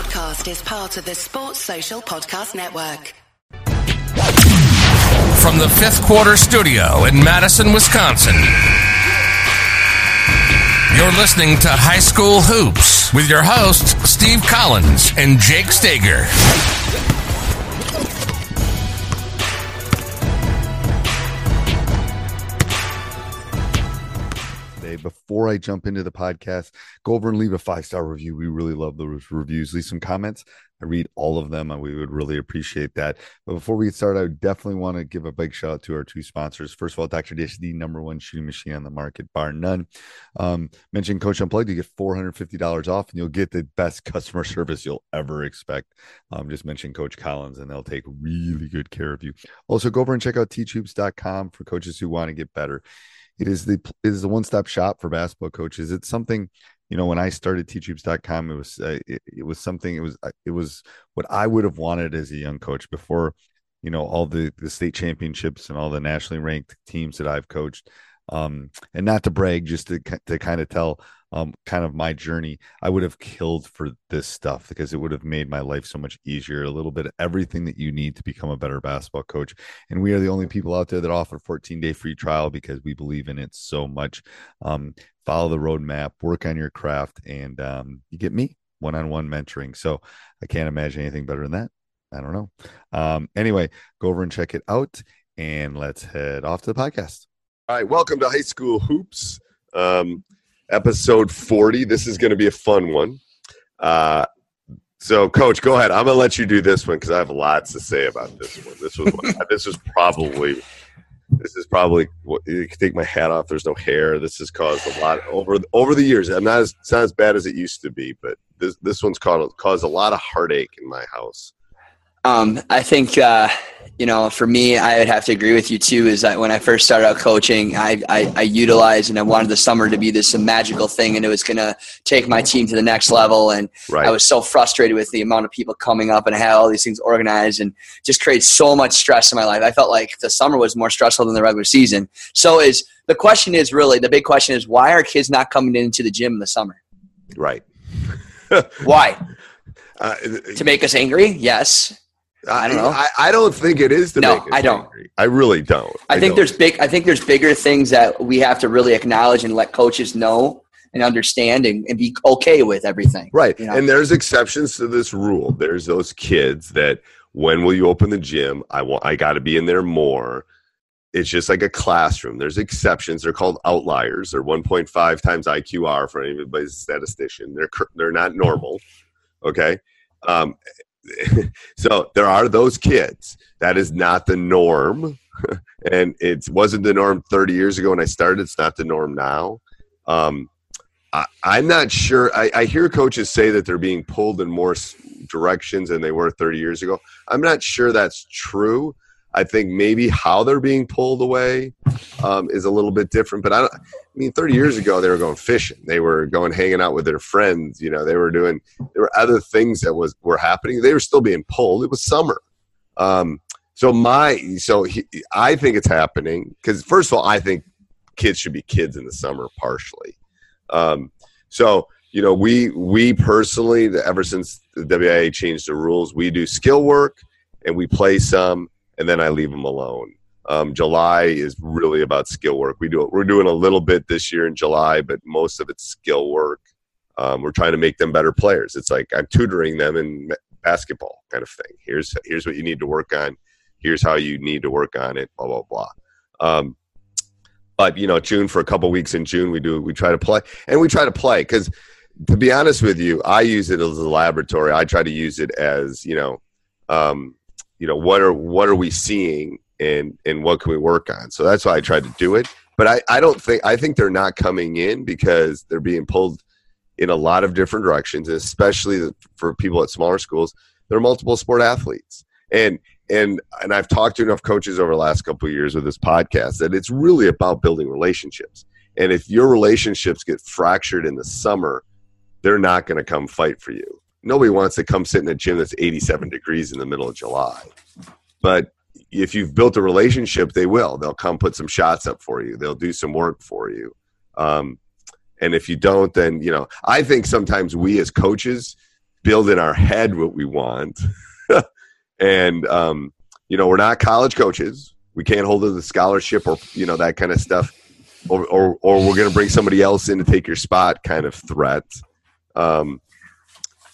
podcast is part of the Sports Social Podcast Network. From the fifth quarter studio in Madison, Wisconsin. You're listening to High School Hoops with your hosts, Steve Collins and Jake Stager. Before I jump into the podcast, go over and leave a five star review. We really love those reviews. Leave some comments. I read all of them and we would really appreciate that. But before we get started, I definitely want to give a big shout out to our two sponsors. First of all, Dr. Dish, the number one shooting machine on the market, bar none. Um, mention Coach Unplugged, you get $450 off and you'll get the best customer service you'll ever expect. Um, just mention Coach Collins and they'll take really good care of you. Also, go over and check out teachhoops.com for coaches who want to get better it is the it is the one stop shop for basketball coaches. It's something you know when I started teachhoops.com it was uh, it, it, was something it was uh, it was what I would have wanted as a young coach before you know all the the state championships and all the nationally ranked teams that I've coached um and not to brag just to to kind of tell um, kind of my journey, I would have killed for this stuff because it would have made my life so much easier. A little bit of everything that you need to become a better basketball coach. And we are the only people out there that offer 14 day free trial because we believe in it so much. Um, follow the roadmap, work on your craft, and um, you get me one on one mentoring. So I can't imagine anything better than that. I don't know. Um, anyway, go over and check it out. And let's head off to the podcast. All right. Welcome to High School Hoops. Um, episode 40. This is going to be a fun one. Uh, so, Coach, go ahead. I'm going to let you do this one because I have lots to say about this one. This was this was probably this is probably you can take my hat off. There's no hair. This has caused a lot over over the years. I'm not as it's not as bad as it used to be, but this this one's caused caused a lot of heartache in my house. Um, I think uh, you know, for me, I would have to agree with you too. Is that when I first started out coaching, I, I, I utilized and I wanted the summer to be this magical thing, and it was going to take my team to the next level. And right. I was so frustrated with the amount of people coming up, and I had all these things organized, and just created so much stress in my life. I felt like the summer was more stressful than the regular season. So, is the question is really the big question is why are kids not coming into the gym in the summer? Right. why? Uh, to make us angry? Yes. I don't know. I, I, don't think it is to no, I don't. Angry. I really don't. I, I think don't. there's big. I think there's bigger things that we have to really acknowledge and let coaches know and understand and, and be okay with everything. Right. You know? And there's exceptions to this rule. There's those kids that when will you open the gym? I want. I got to be in there more. It's just like a classroom. There's exceptions. They're called outliers. They're 1.5 times IQR for anybody's statistician. They're they're not normal. Okay. Um, so there are those kids. That is not the norm. and it wasn't the norm 30 years ago when I started. It's not the norm now. Um, I, am not sure. I, I, hear coaches say that they're being pulled in more directions than they were 30 years ago. I'm not sure that's true. I think maybe how they're being pulled away um, is a little bit different. But I. I mean, 30 years ago they were going fishing. They were going hanging out with their friends. You know, they were doing. There were other things that was were happening. They were still being pulled. It was summer. Um, so my so he, I think it's happening because first of all, I think kids should be kids in the summer partially. Um, so you know, we we personally, ever since the WIAA changed the rules, we do skill work and we play some and then I leave them alone. Um, July is really about skill work. We do we're doing a little bit this year in July, but most of it's skill work. Um, we're trying to make them better players. It's like I'm tutoring them in basketball kind of thing. Here's here's what you need to work on. Here's how you need to work on it. Blah blah blah. Um, but you know, June for a couple weeks in June, we do we try to play and we try to play because to be honest with you, I use it as a laboratory. I try to use it as you know um, you know what are what are we seeing and and what can we work on? So that's why i tried to do it. But i i don't think i think they're not coming in because they're being pulled in a lot of different directions especially for people at smaller schools. They're multiple sport athletes. And and and i've talked to enough coaches over the last couple of years with this podcast that it's really about building relationships. And if your relationships get fractured in the summer they're not going to come fight for you nobody wants to come sit in a gym that's 87 degrees in the middle of July. But if you've built a relationship, they will. They'll come put some shots up for you. They'll do some work for you. Um, and if you don't, then you know, I think sometimes we as coaches build in our head what we want. and um, you know, we're not college coaches. We can't hold the scholarship or you know that kind of stuff. Or, or, or we're going to bring somebody else in to take your spot kind of threat. Um,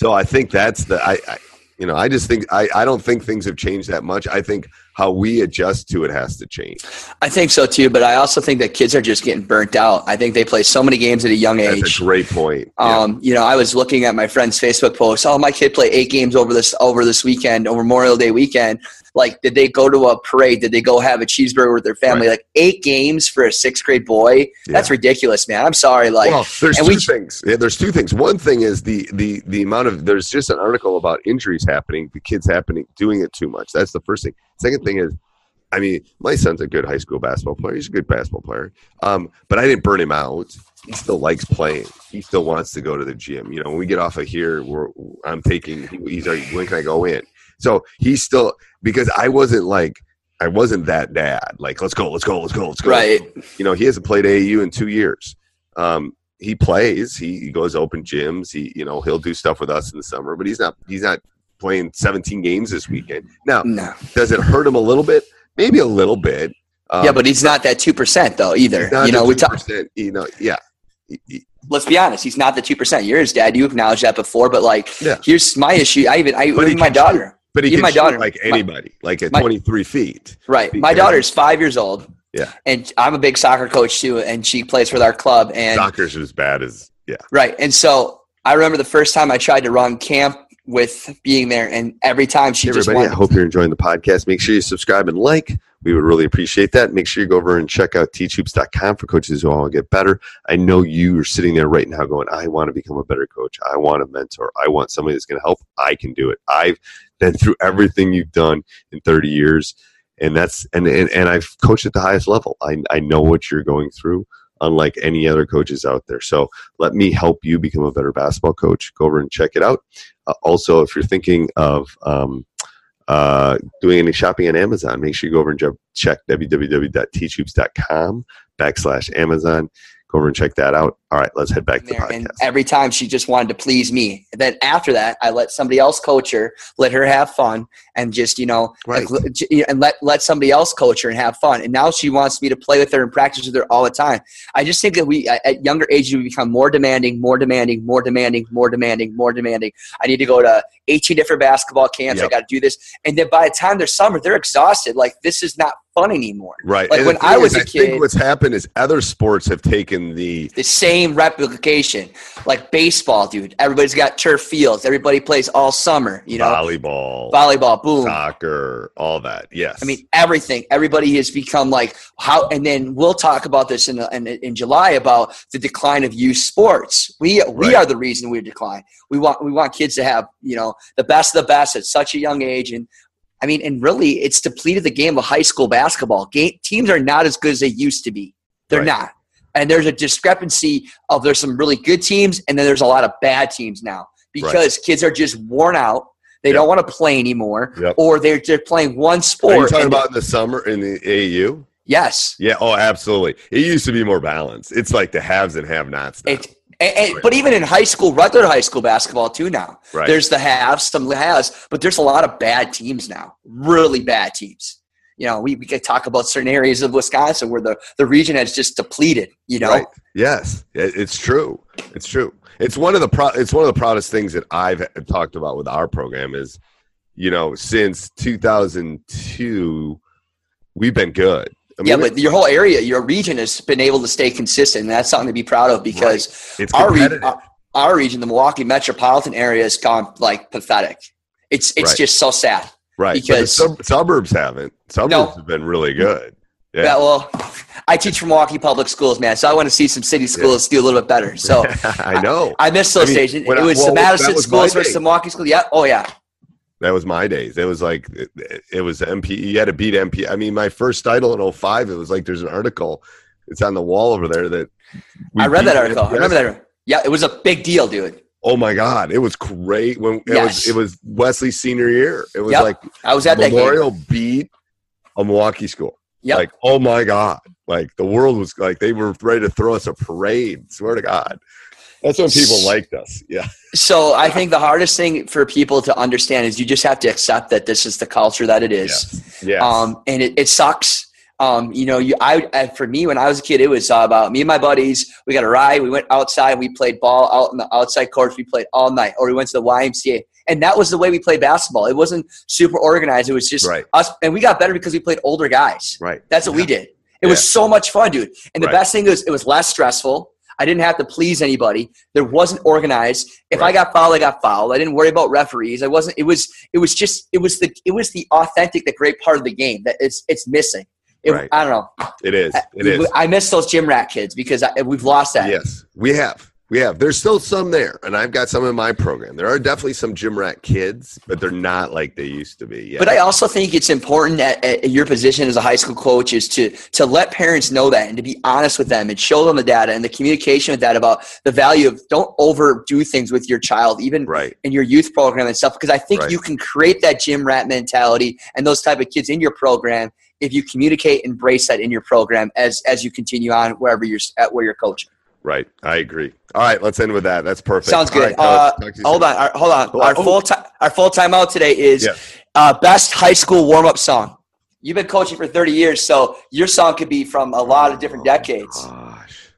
so I think that's the I, I you know I just think I, I don't think things have changed that much. I think how we adjust to it has to change. I think so too, but I also think that kids are just getting burnt out. I think they play so many games at a young age. That's a great point. Yeah. Um, you know, I was looking at my friend's Facebook post. Oh, my kid played eight games over this over this weekend, over Memorial Day weekend. Like, did they go to a parade? Did they go have a cheeseburger with their family? Right. Like eight games for a sixth grade boy? Yeah. That's ridiculous, man. I'm sorry. Like, well, there's two we, things. Yeah, there's two things. One thing is the the the amount of there's just an article about injuries happening, the kids happening doing it too much. That's the first thing. Second thing is I mean, my son's a good high school basketball player. He's a good basketball player. Um, but I didn't burn him out. He still likes playing. He still wants to go to the gym. You know, when we get off of here, we're, I'm taking, he's like, when can I go in? So he's still, because I wasn't like, I wasn't that dad. Like, let's go, let's go, let's go, let's go. Right. You know, he hasn't played AAU in two years. Um, he plays. He, he goes open gyms. He, you know, he'll do stuff with us in the summer, but he's not, he's not playing 17 games this weekend. Now, no. does it hurt him a little bit? maybe a little bit. Um, yeah, but he's not that two percent though either. You know, we talk. You know, yeah. Let's be honest. He's not the two percent. You're his dad. You acknowledged that before, but like, yeah. here's my issue. I even, I even my daughter. Shoot, but he even my daughter, like anybody, my, like at my, 23 feet. Right. My daughter's five years old. Yeah. And I'm a big soccer coach too, and she plays with our club. And soccer's as bad as yeah. Right. And so I remember the first time I tried to run camp with being there, and every time she hey just everybody, I hope you're enjoying the podcast. Make sure you subscribe and like. We would really appreciate that. Make sure you go over and check out teachhoops.com for coaches who want to get better. I know you are sitting there right now going, I want to become a better coach. I want a mentor. I want somebody that's going to help. I can do it. I've been through everything you've done in 30 years. And that's and, and, and I've coached at the highest level. I, I know what you're going through unlike any other coaches out there. So let me help you become a better basketball coach. Go over and check it out. Uh, also, if you're thinking of um, uh, doing any shopping on Amazon, make sure you go over and check www.teachhoops.com backslash Amazon go over and check that out. All right, let's head back to the podcast. And every time she just wanted to please me. And then after that, I let somebody else coach her, let her have fun, and just you know, right. and let let somebody else coach her and have fun. And now she wants me to play with her and practice with her all the time. I just think that we at younger ages we become more demanding, more demanding, more demanding, more demanding, more demanding. I need to go to 18 different basketball camps. Yep. I got to do this, and then by the time they're summer, they're exhausted. Like this is not fun anymore. Right. Like and when I was is, a kid, I think what's happened is other sports have taken the the same replication. Like baseball, dude. Everybody's got turf fields. Everybody plays all summer. You know, volleyball, volleyball, boom, soccer, all that. Yes. I mean everything. Everybody has become like how. And then we'll talk about this in in, in July about the decline of youth sports. We we right. are the reason we decline. We want we want kids to have you know the best of the best at such a young age and I mean, and really, it's depleted the game of high school basketball. Game, teams are not as good as they used to be. They're right. not. And there's a discrepancy of there's some really good teams, and then there's a lot of bad teams now because right. kids are just worn out. They yep. don't want to play anymore, yep. or they're, they're playing one sport. Are you talking about in the summer in the AAU? Yes. Yeah. Oh, absolutely. It used to be more balanced. It's like the haves and have-nots. Now. And, and. But even in high school, regular high school basketball too now. Right. There's the haves, some has, but there's a lot of bad teams now. Really bad teams. You know, we, we could talk about certain areas of Wisconsin where the, the region has just depleted, you know? Right. Yes, it's true. It's true. It's one of the pro- it's one of the proudest things that I've talked about with our program is, you know, since 2002, we've been good I mean, yeah, but your whole area, your region has been able to stay consistent. And that's something to be proud of because right. our, re- our, our, region, the Milwaukee metropolitan area, has gone like pathetic. It's it's right. just so sad. Right. Because sub- suburbs haven't. Suburbs no. have been really good. Yeah. yeah. Well, I teach from Milwaukee Public Schools, man. So I want to see some city schools yeah. do a little bit better. So I know. I, I miss those I mean, stations. It was well, the Madison was schools versus the Milwaukee schools. Yeah. Oh yeah. That was my days. It was like it, it was MP. You had to beat MP. I mean, my first title in 05, It was like there's an article. It's on the wall over there that I read that article. I remember that. Yeah, it was a big deal, dude. Oh my god, it was great when it yes. was it was Wesley's senior year. It was yep. like I was at Memorial that beat a Milwaukee school. Yeah. Like, oh my God. Like the world was like they were ready to throw us a parade. Swear to God. That's when people liked us. Yeah. So I think the hardest thing for people to understand is you just have to accept that this is the culture that it is. Yes. yes. Um, and it, it sucks. Um, you know, you, I, I, for me, when I was a kid, it was all about me and my buddies. We got a ride. We went outside. We played ball out in the outside courts. We played all night, or we went to the YMCA. And that was the way we played basketball. It wasn't super organized. It was just Right. us. And we got better because we played older guys. right. That's what we did. It was so much fun, dude. And the Right. best thing was it was less stressful. I didn't have to please anybody. There wasn't organized. If I got fouled, I got fouled. I didn't worry about referees. I wasn't. It was. It was just. It was the. It was the authentic, the great part of the game that it's. It's missing. It, Right. I don't know. It is. It is. I miss those gym rat kids because I, we've lost that. Yes, we have. We have. There's still some there, and I've got some in my program. There are definitely some gym rat kids, but they're not like they used to be. Yeah. But I also think it's important at, at uh, your position as a high school coach is to to let parents know that and to be honest with them and show them the data and the communication with that about the value of don't overdo things with your child, even right. in your youth program and stuff. Because I think Right. you can create that gym rat mentality and those type of kids in your program if you communicate embrace that in your program as as you continue on wherever you're at where you're coaching. Right. I agree. All right. Let's end with that. That's perfect. Sounds good. right, uh, Talk to you hold on, our, hold on. Hold Our. Oh. full time our full time out today is Yeah. uh, best high school warm up song. You've been coaching for 30 years, so your song could be from a lot of different Oh, decades. Gosh.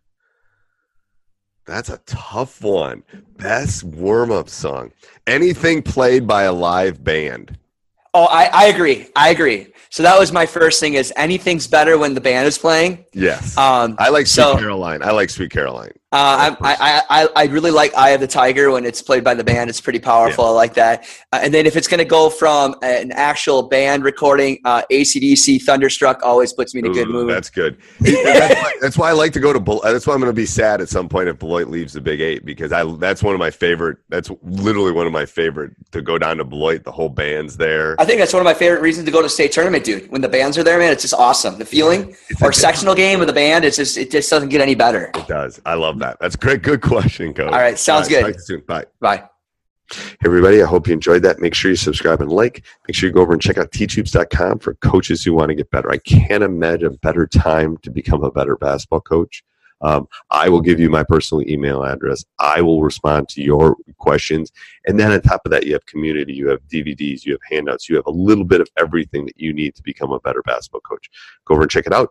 That's a tough one. Best warm up song. Anything played by a live band. Oh, I, I agree. I agree. So that was my first thing is anything's better when the band is playing. Yes. Um, I like Sweet so- Caroline. I like Sweet Caroline. Uh, I, I, I, I really like Eye of the Tiger when it's played by the band. It's pretty powerful. I like that. Uh, and then if it's going to go from an actual band recording, uh, ACDC Thunderstruck always puts me in a good mood. That's good. that's, why, that's why I like to go to. Bel- That's why I'm going to be sad at some point if Beloit leaves the Big Eight because I. That's one of my favorite. That's literally one of my favorite to go down to Beloit. The whole band's there. I think that's one of my favorite reasons to go to state tournament, dude. When the bands are there, man, it's just awesome. The feeling It's or sectional game with the band, it's just it just doesn't get any better. It does. I love that. That's great. Good question, Coach. All right, sounds good. talk to you soon. Bye. Bye. Hey everybody, I hope you enjoyed that. Make sure you subscribe and like. Make sure you go over and check out teachhoops.com for coaches who want to get better. I can't imagine a better time to become a better basketball coach. Um, I will give you my personal email address. I will respond to your questions. And then on top of that, you have community, you have DVDs, you have handouts, you have a little bit of everything that you need to become a better basketball coach. Go over and check it out.